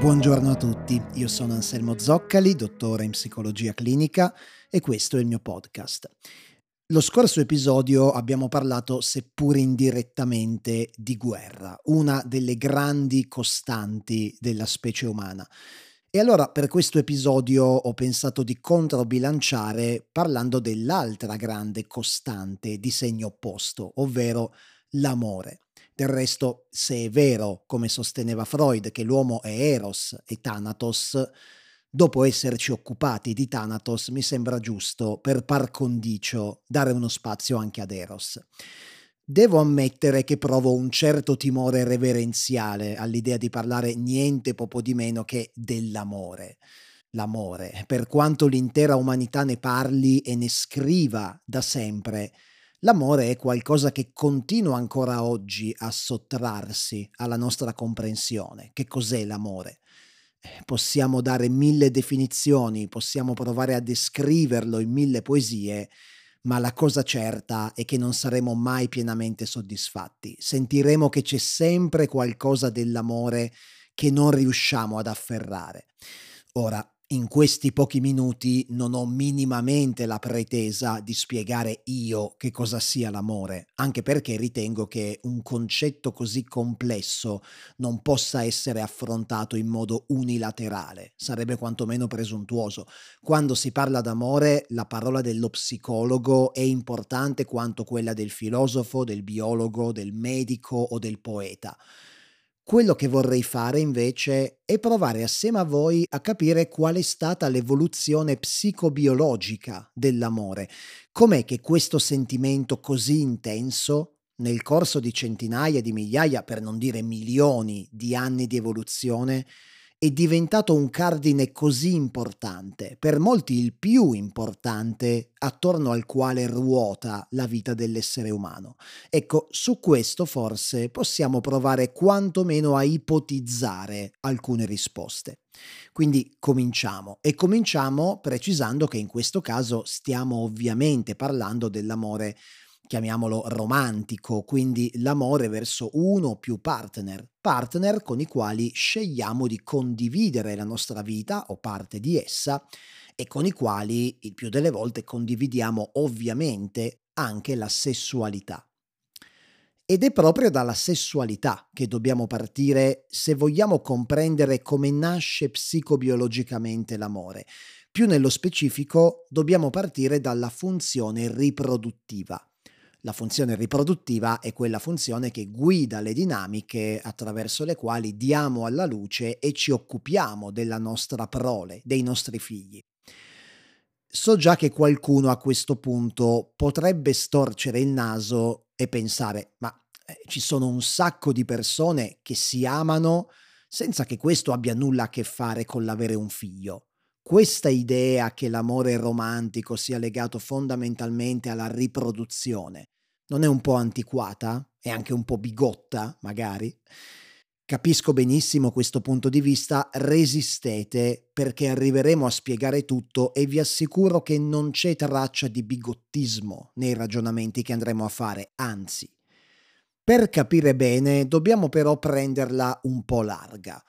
Buongiorno a tutti, io sono Anselmo Zoccali, dottore in psicologia clinica e questo è il mio podcast. Lo scorso episodio abbiamo parlato, seppur indirettamente, di guerra, una delle grandi costanti della specie umana. E allora per questo episodio ho pensato di controbilanciare parlando dell'altra grande costante di segno opposto, ovvero l'amore. Del resto, se è vero, come sosteneva Freud, che l'uomo è Eros e Thanatos, dopo esserci occupati di Thanatos, mi sembra giusto, per par condicio, dare uno spazio anche ad Eros. Devo ammettere che provo un certo timore reverenziale all'idea di parlare niente poco di meno che dell'amore. L'amore, per quanto l'intera umanità ne parli e ne scriva da sempre, l'amore è qualcosa che continua ancora oggi a sottrarsi alla nostra comprensione. Che cos'è l'amore? Eh, possiamo dare mille definizioni, possiamo provare a descriverlo in mille poesie, ma la cosa certa è che non saremo mai pienamente soddisfatti. Sentiremo che c'è sempre qualcosa dell'amore che non riusciamo ad afferrare. Ora, in questi pochi minuti non ho minimamente la pretesa di spiegare io che cosa sia l'amore, anche perché ritengo che un concetto così complesso non possa essere affrontato in modo unilaterale, sarebbe quantomeno presuntuoso. Quando si parla d'amore, la parola dello psicologo è importante quanto quella del filosofo, del biologo, del medico o del poeta. Quello che vorrei fare invece è provare assieme a voi a capire qual è stata l'evoluzione psicobiologica dell'amore. Com'è che questo sentimento così intenso, nel corso di centinaia di migliaia, per non dire milioni di anni di evoluzione, è diventato un cardine così importante, per molti il più importante, attorno al quale ruota la vita dell'essere umano. Ecco, su questo forse possiamo provare quantomeno a ipotizzare alcune risposte. Quindi cominciamo e cominciamo precisando che in questo caso stiamo ovviamente parlando dell'amore chiamiamolo romantico, quindi l'amore verso uno o più partner, partner con i quali scegliamo di condividere la nostra vita o parte di essa e con i quali il più delle volte condividiamo ovviamente anche la sessualità. Ed è proprio dalla sessualità che dobbiamo partire se vogliamo comprendere come nasce psicobiologicamente l'amore. Più nello specifico dobbiamo partire dalla funzione riproduttiva. La funzione riproduttiva è quella funzione che guida le dinamiche attraverso le quali diamo alla luce e ci occupiamo della nostra prole, dei nostri figli. So già che qualcuno a questo punto potrebbe storcere il naso e pensare, ma eh, ci sono un sacco di persone che si amano senza che questo abbia nulla a che fare con l'avere un figlio. Questa idea che l'amore romantico sia legato fondamentalmente alla riproduzione non è un po' antiquata? È anche un po' bigotta, magari? Capisco benissimo questo punto di vista, resistete perché arriveremo a spiegare tutto e vi assicuro che non c'è traccia di bigottismo nei ragionamenti che andremo a fare, anzi. Per capire bene dobbiamo però prenderla un po' larga.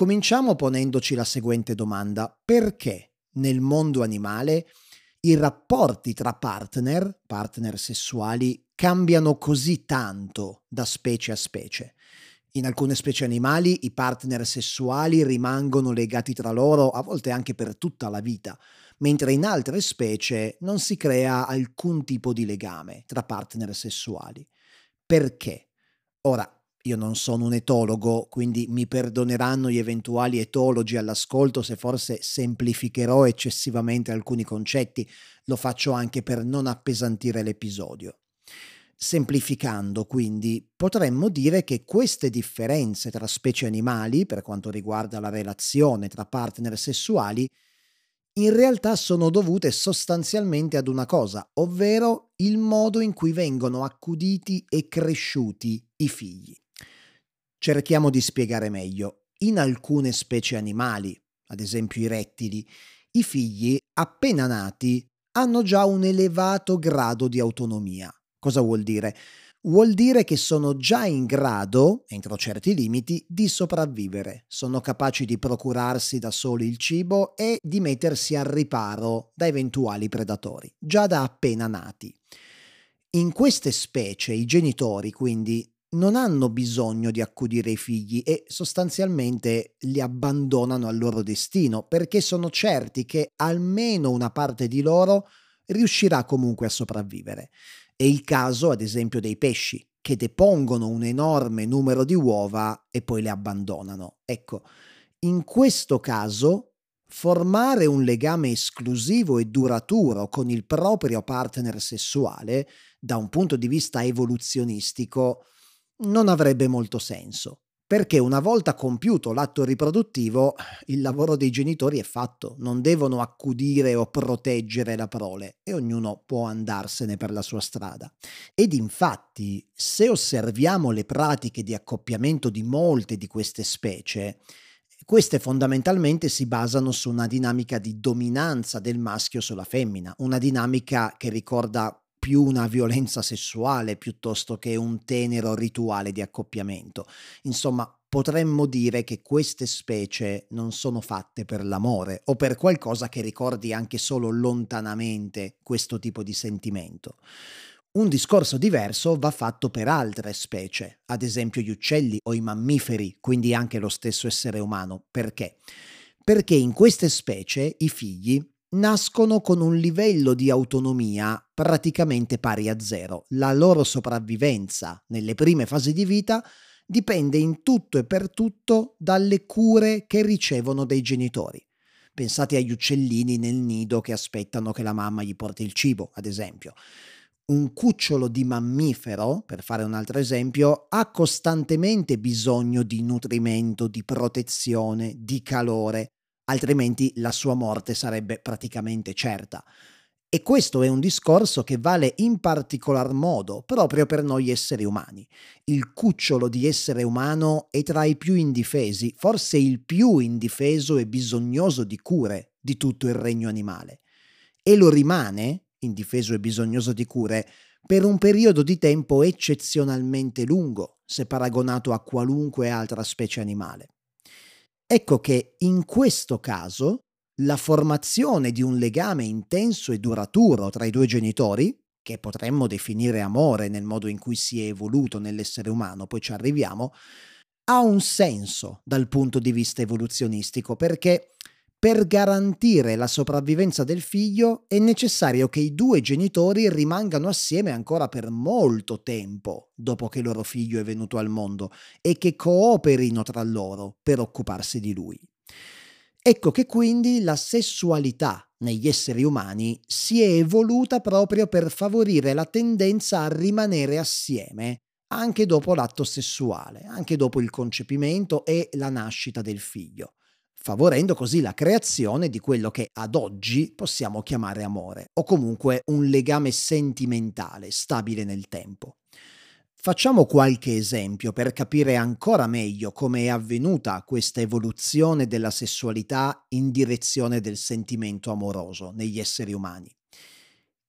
Cominciamo ponendoci la seguente domanda. Perché nel mondo animale i rapporti tra partner, partner sessuali, cambiano così tanto da specie a specie? In alcune specie animali i partner sessuali rimangono legati tra loro a volte anche per tutta la vita, mentre in altre specie non si crea alcun tipo di legame tra partner sessuali. Perché? Ora, io non sono un etologo, quindi mi perdoneranno gli eventuali etologi all'ascolto se forse semplificherò eccessivamente alcuni concetti, lo faccio anche per non appesantire l'episodio. Semplificando, quindi, potremmo dire che queste differenze tra specie animali, per quanto riguarda la relazione tra partner sessuali, in realtà sono dovute sostanzialmente ad una cosa, ovvero il modo in cui vengono accuditi e cresciuti i figli. Cerchiamo di spiegare meglio. In alcune specie animali, ad esempio i rettili, i figli appena nati hanno già un elevato grado di autonomia. Cosa vuol dire? vuol dire che sono già in grado, entro certi limiti, di sopravvivere, sono capaci di procurarsi da soli il cibo e di mettersi al riparo da eventuali predatori, già da appena nati. In queste specie i genitori quindi non hanno bisogno di accudire i figli e sostanzialmente li abbandonano al loro destino perché sono certi che almeno una parte di loro riuscirà comunque a sopravvivere. È il caso, ad esempio, dei pesci, che depongono un enorme numero di uova e poi le abbandonano. Ecco, in questo caso, formare un legame esclusivo e duraturo con il proprio partner sessuale, da un punto di vista evoluzionistico, non avrebbe molto senso perché una volta compiuto l'atto riproduttivo il lavoro dei genitori è fatto, non devono accudire o proteggere la prole e ognuno può andarsene per la sua strada. Ed infatti, se osserviamo le pratiche di accoppiamento di molte di queste specie, queste fondamentalmente si basano su una dinamica di dominanza del maschio sulla femmina, una dinamica che ricorda più una violenza sessuale piuttosto che un tenero rituale di accoppiamento. Insomma, potremmo dire che queste specie non sono fatte per l'amore o per qualcosa che ricordi anche solo lontanamente questo tipo di sentimento. Un discorso diverso va fatto per altre specie, ad esempio gli uccelli o i mammiferi, quindi anche lo stesso essere umano. Perché? Perché in queste specie i figli nascono con un livello di autonomia praticamente pari a zero. La loro sopravvivenza nelle prime fasi di vita dipende in tutto e per tutto dalle cure che ricevono dai genitori. Pensate agli uccellini nel nido che aspettano che la mamma gli porti il cibo, ad esempio. Un cucciolo di mammifero, per fare un altro esempio, ha costantemente bisogno di nutrimento, di protezione, di calore, altrimenti la sua morte sarebbe praticamente certa. E questo è un discorso che vale in particolar modo proprio per noi esseri umani. Il cucciolo di essere umano è tra i più indifesi, forse il più indifeso e bisognoso di cure di tutto il regno animale. E lo rimane, indifeso e bisognoso di cure, per un periodo di tempo eccezionalmente lungo, se paragonato a qualunque altra specie animale. Ecco che in questo caso la formazione di un legame intenso e duraturo tra i due genitori, che potremmo definire amore nel modo in cui si è evoluto nell'essere umano, poi ci arriviamo, ha un senso dal punto di vista evoluzionistico perché per garantire la sopravvivenza del figlio è necessario che i due genitori rimangano assieme ancora per molto tempo dopo che il loro figlio è venuto al mondo e che cooperino tra loro per occuparsi di lui. Ecco che quindi la sessualità negli esseri umani si è evoluta proprio per favorire la tendenza a rimanere assieme anche dopo l'atto sessuale, anche dopo il concepimento e la nascita del figlio favorendo così la creazione di quello che ad oggi possiamo chiamare amore, o comunque un legame sentimentale stabile nel tempo. Facciamo qualche esempio per capire ancora meglio come è avvenuta questa evoluzione della sessualità in direzione del sentimento amoroso negli esseri umani.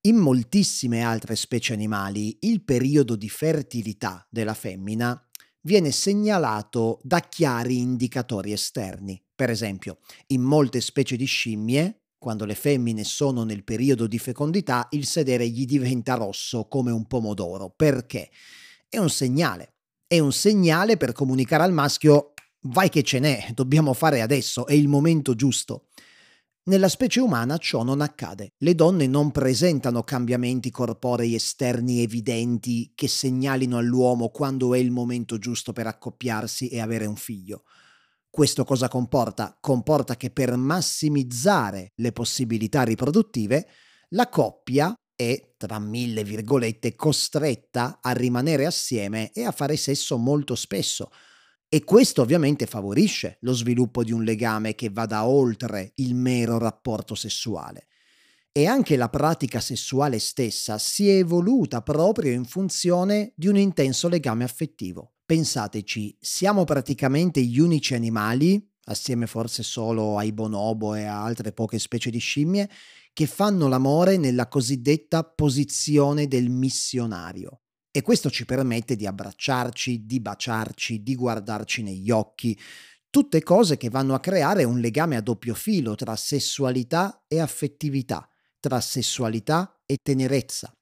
In moltissime altre specie animali il periodo di fertilità della femmina viene segnalato da chiari indicatori esterni, per esempio, in molte specie di scimmie, quando le femmine sono nel periodo di fecondità, il sedere gli diventa rosso come un pomodoro. Perché? È un segnale. È un segnale per comunicare al maschio vai che ce n'è, dobbiamo fare adesso, è il momento giusto. Nella specie umana ciò non accade. Le donne non presentano cambiamenti corporei esterni evidenti che segnalino all'uomo quando è il momento giusto per accoppiarsi e avere un figlio. Questo cosa comporta? Comporta che per massimizzare le possibilità riproduttive, la coppia è, tra mille virgolette, costretta a rimanere assieme e a fare sesso molto spesso. E questo ovviamente favorisce lo sviluppo di un legame che vada oltre il mero rapporto sessuale. E anche la pratica sessuale stessa si è evoluta proprio in funzione di un intenso legame affettivo. Pensateci, siamo praticamente gli unici animali, assieme forse solo ai bonobo e a altre poche specie di scimmie, che fanno l'amore nella cosiddetta posizione del missionario. E questo ci permette di abbracciarci, di baciarci, di guardarci negli occhi, tutte cose che vanno a creare un legame a doppio filo tra sessualità e affettività, tra sessualità e tenerezza.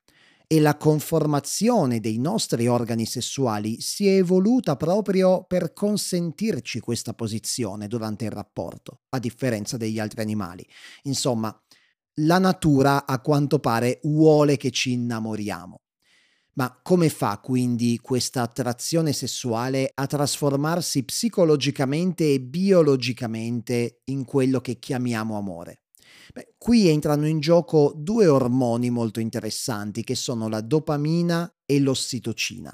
E la conformazione dei nostri organi sessuali si è evoluta proprio per consentirci questa posizione durante il rapporto, a differenza degli altri animali. Insomma, la natura a quanto pare vuole che ci innamoriamo. Ma come fa quindi questa attrazione sessuale a trasformarsi psicologicamente e biologicamente in quello che chiamiamo amore? Beh, qui entrano in gioco due ormoni molto interessanti che sono la dopamina e l'ossitocina.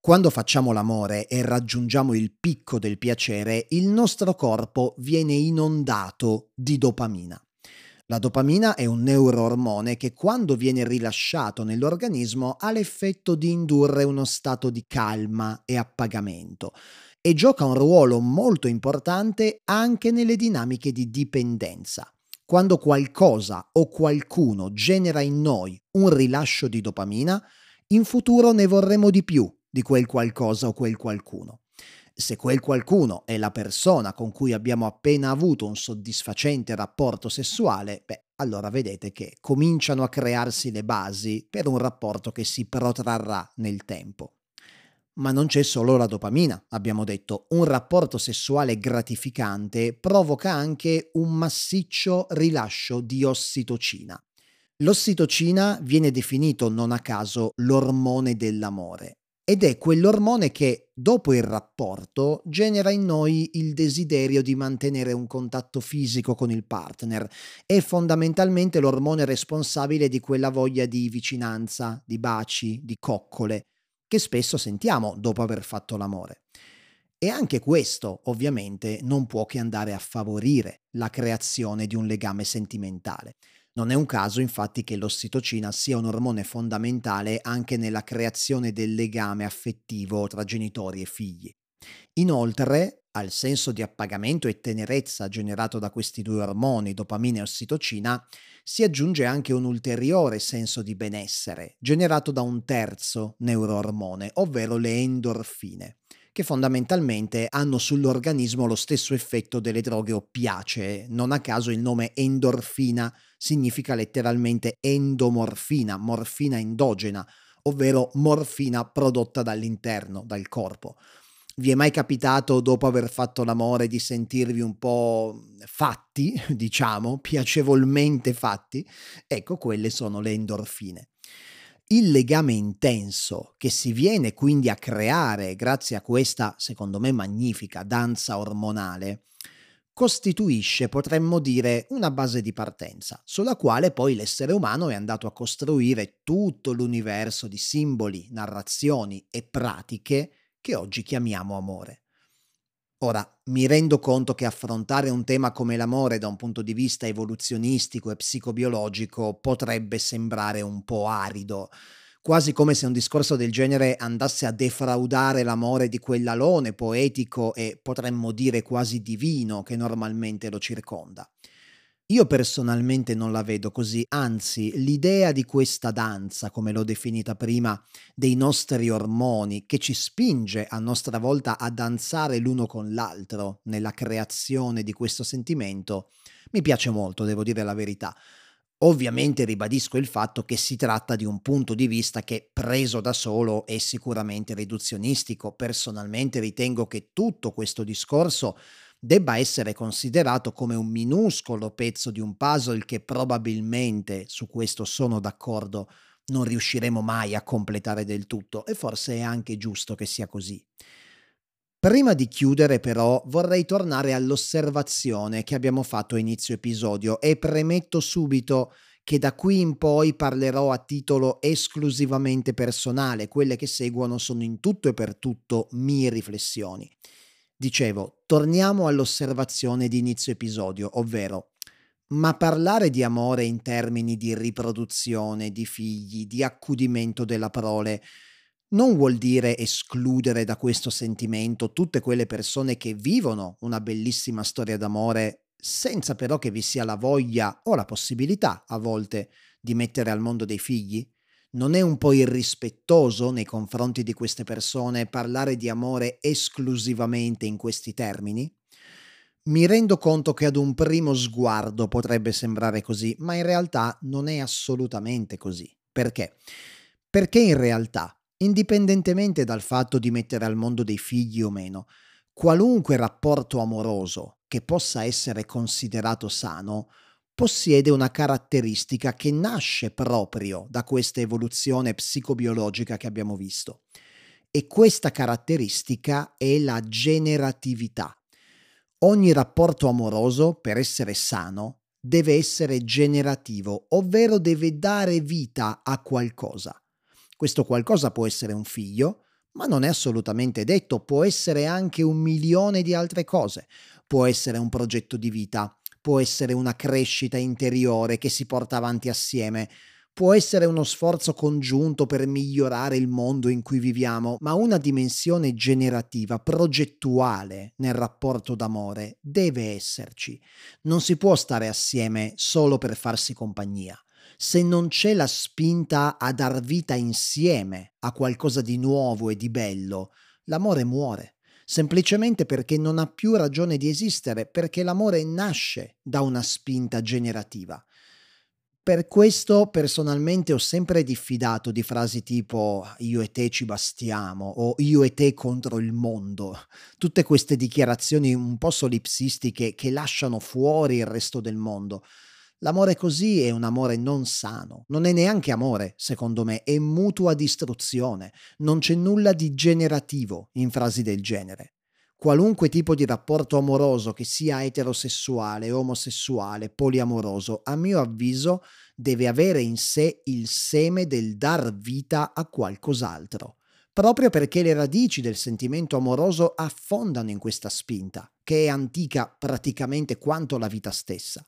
Quando facciamo l'amore e raggiungiamo il picco del piacere, il nostro corpo viene inondato di dopamina. La dopamina è un neuroormone che quando viene rilasciato nell'organismo ha l'effetto di indurre uno stato di calma e appagamento e gioca un ruolo molto importante anche nelle dinamiche di dipendenza. Quando qualcosa o qualcuno genera in noi un rilascio di dopamina, in futuro ne vorremmo di più di quel qualcosa o quel qualcuno. Se quel qualcuno è la persona con cui abbiamo appena avuto un soddisfacente rapporto sessuale, beh, allora vedete che cominciano a crearsi le basi per un rapporto che si protrarrà nel tempo. Ma non c'è solo la dopamina, abbiamo detto, un rapporto sessuale gratificante provoca anche un massiccio rilascio di ossitocina. L'ossitocina viene definito non a caso l'ormone dell'amore ed è quell'ormone che, dopo il rapporto, genera in noi il desiderio di mantenere un contatto fisico con il partner. È fondamentalmente l'ormone responsabile di quella voglia di vicinanza, di baci, di coccole, che spesso sentiamo dopo aver fatto l'amore. E anche questo, ovviamente, non può che andare a favorire la creazione di un legame sentimentale. Non è un caso infatti che l'ossitocina sia un ormone fondamentale anche nella creazione del legame affettivo tra genitori e figli. Inoltre, al senso di appagamento e tenerezza generato da questi due ormoni, dopamina e ossitocina, si aggiunge anche un ulteriore senso di benessere, generato da un terzo neuroormone, ovvero le endorfine che fondamentalmente hanno sull'organismo lo stesso effetto delle droghe oppiacee. Non a caso il nome endorfina significa letteralmente endomorfina, morfina endogena, ovvero morfina prodotta dall'interno, dal corpo. Vi è mai capitato, dopo aver fatto l'amore, di sentirvi un po' fatti, diciamo, piacevolmente fatti? Ecco, quelle sono le endorfine. Il legame intenso che si viene quindi a creare grazie a questa, secondo me, magnifica danza ormonale, costituisce, potremmo dire, una base di partenza, sulla quale poi l'essere umano è andato a costruire tutto l'universo di simboli, narrazioni e pratiche che oggi chiamiamo amore. Ora, mi rendo conto che affrontare un tema come l'amore da un punto di vista evoluzionistico e psicobiologico potrebbe sembrare un po' arido, quasi come se un discorso del genere andasse a defraudare l'amore di quell'alone poetico e potremmo dire quasi divino che normalmente lo circonda. Io personalmente non la vedo così, anzi l'idea di questa danza, come l'ho definita prima, dei nostri ormoni, che ci spinge a nostra volta a danzare l'uno con l'altro nella creazione di questo sentimento, mi piace molto, devo dire la verità. Ovviamente ribadisco il fatto che si tratta di un punto di vista che preso da solo è sicuramente riduzionistico. Personalmente ritengo che tutto questo discorso debba essere considerato come un minuscolo pezzo di un puzzle che probabilmente, su questo sono d'accordo, non riusciremo mai a completare del tutto e forse è anche giusto che sia così. Prima di chiudere però vorrei tornare all'osservazione che abbiamo fatto a inizio episodio e premetto subito che da qui in poi parlerò a titolo esclusivamente personale, quelle che seguono sono in tutto e per tutto mie riflessioni. Dicevo, torniamo all'osservazione di inizio episodio, ovvero, ma parlare di amore in termini di riproduzione, di figli, di accudimento della prole, non vuol dire escludere da questo sentimento tutte quelle persone che vivono una bellissima storia d'amore senza però che vi sia la voglia o la possibilità a volte di mettere al mondo dei figli? Non è un po' irrispettoso nei confronti di queste persone parlare di amore esclusivamente in questi termini? Mi rendo conto che ad un primo sguardo potrebbe sembrare così, ma in realtà non è assolutamente così. Perché? Perché in realtà, indipendentemente dal fatto di mettere al mondo dei figli o meno, qualunque rapporto amoroso che possa essere considerato sano possiede una caratteristica che nasce proprio da questa evoluzione psicobiologica che abbiamo visto. E questa caratteristica è la generatività. Ogni rapporto amoroso, per essere sano, deve essere generativo, ovvero deve dare vita a qualcosa. Questo qualcosa può essere un figlio, ma non è assolutamente detto, può essere anche un milione di altre cose. Può essere un progetto di vita, può essere una crescita interiore che si porta avanti assieme, può essere uno sforzo congiunto per migliorare il mondo in cui viviamo, ma una dimensione generativa, progettuale nel rapporto d'amore deve esserci. Non si può stare assieme solo per farsi compagnia. Se non c'è la spinta a dar vita insieme a qualcosa di nuovo e di bello, l'amore muore semplicemente perché non ha più ragione di esistere, perché l'amore nasce da una spinta generativa. Per questo personalmente ho sempre diffidato di frasi tipo io e te ci bastiamo o io e te contro il mondo, tutte queste dichiarazioni un po' solipsistiche che lasciano fuori il resto del mondo. L'amore così è un amore non sano, non è neanche amore, secondo me, è mutua distruzione, non c'è nulla di generativo in frasi del genere. Qualunque tipo di rapporto amoroso, che sia eterosessuale, omosessuale, poliamoroso, a mio avviso deve avere in sé il seme del dar vita a qualcos'altro, proprio perché le radici del sentimento amoroso affondano in questa spinta, che è antica praticamente quanto la vita stessa.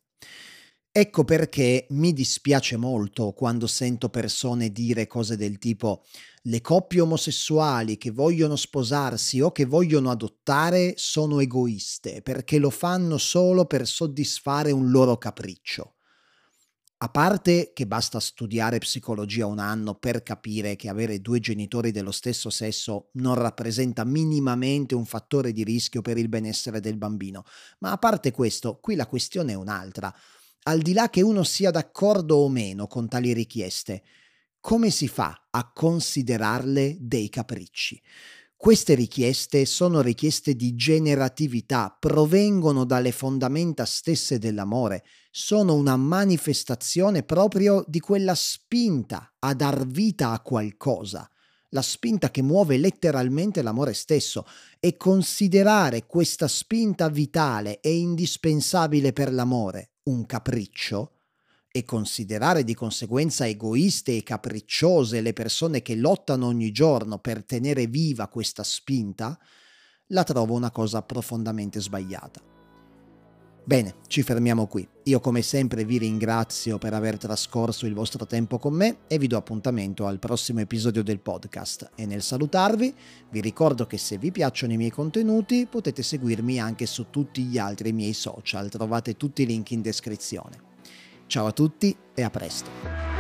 Ecco perché mi dispiace molto quando sento persone dire cose del tipo le coppie omosessuali che vogliono sposarsi o che vogliono adottare sono egoiste perché lo fanno solo per soddisfare un loro capriccio. A parte che basta studiare psicologia un anno per capire che avere due genitori dello stesso sesso non rappresenta minimamente un fattore di rischio per il benessere del bambino, ma a parte questo, qui la questione è un'altra al di là che uno sia d'accordo o meno con tali richieste, come si fa a considerarle dei capricci? Queste richieste sono richieste di generatività, provengono dalle fondamenta stesse dell'amore, sono una manifestazione proprio di quella spinta a dar vita a qualcosa, la spinta che muove letteralmente l'amore stesso e considerare questa spinta vitale e indispensabile per l'amore un capriccio e considerare di conseguenza egoiste e capricciose le persone che lottano ogni giorno per tenere viva questa spinta, la trovo una cosa profondamente sbagliata. Bene, ci fermiamo qui. Io come sempre vi ringrazio per aver trascorso il vostro tempo con me e vi do appuntamento al prossimo episodio del podcast. E nel salutarvi vi ricordo che se vi piacciono i miei contenuti potete seguirmi anche su tutti gli altri miei social, trovate tutti i link in descrizione. Ciao a tutti e a presto.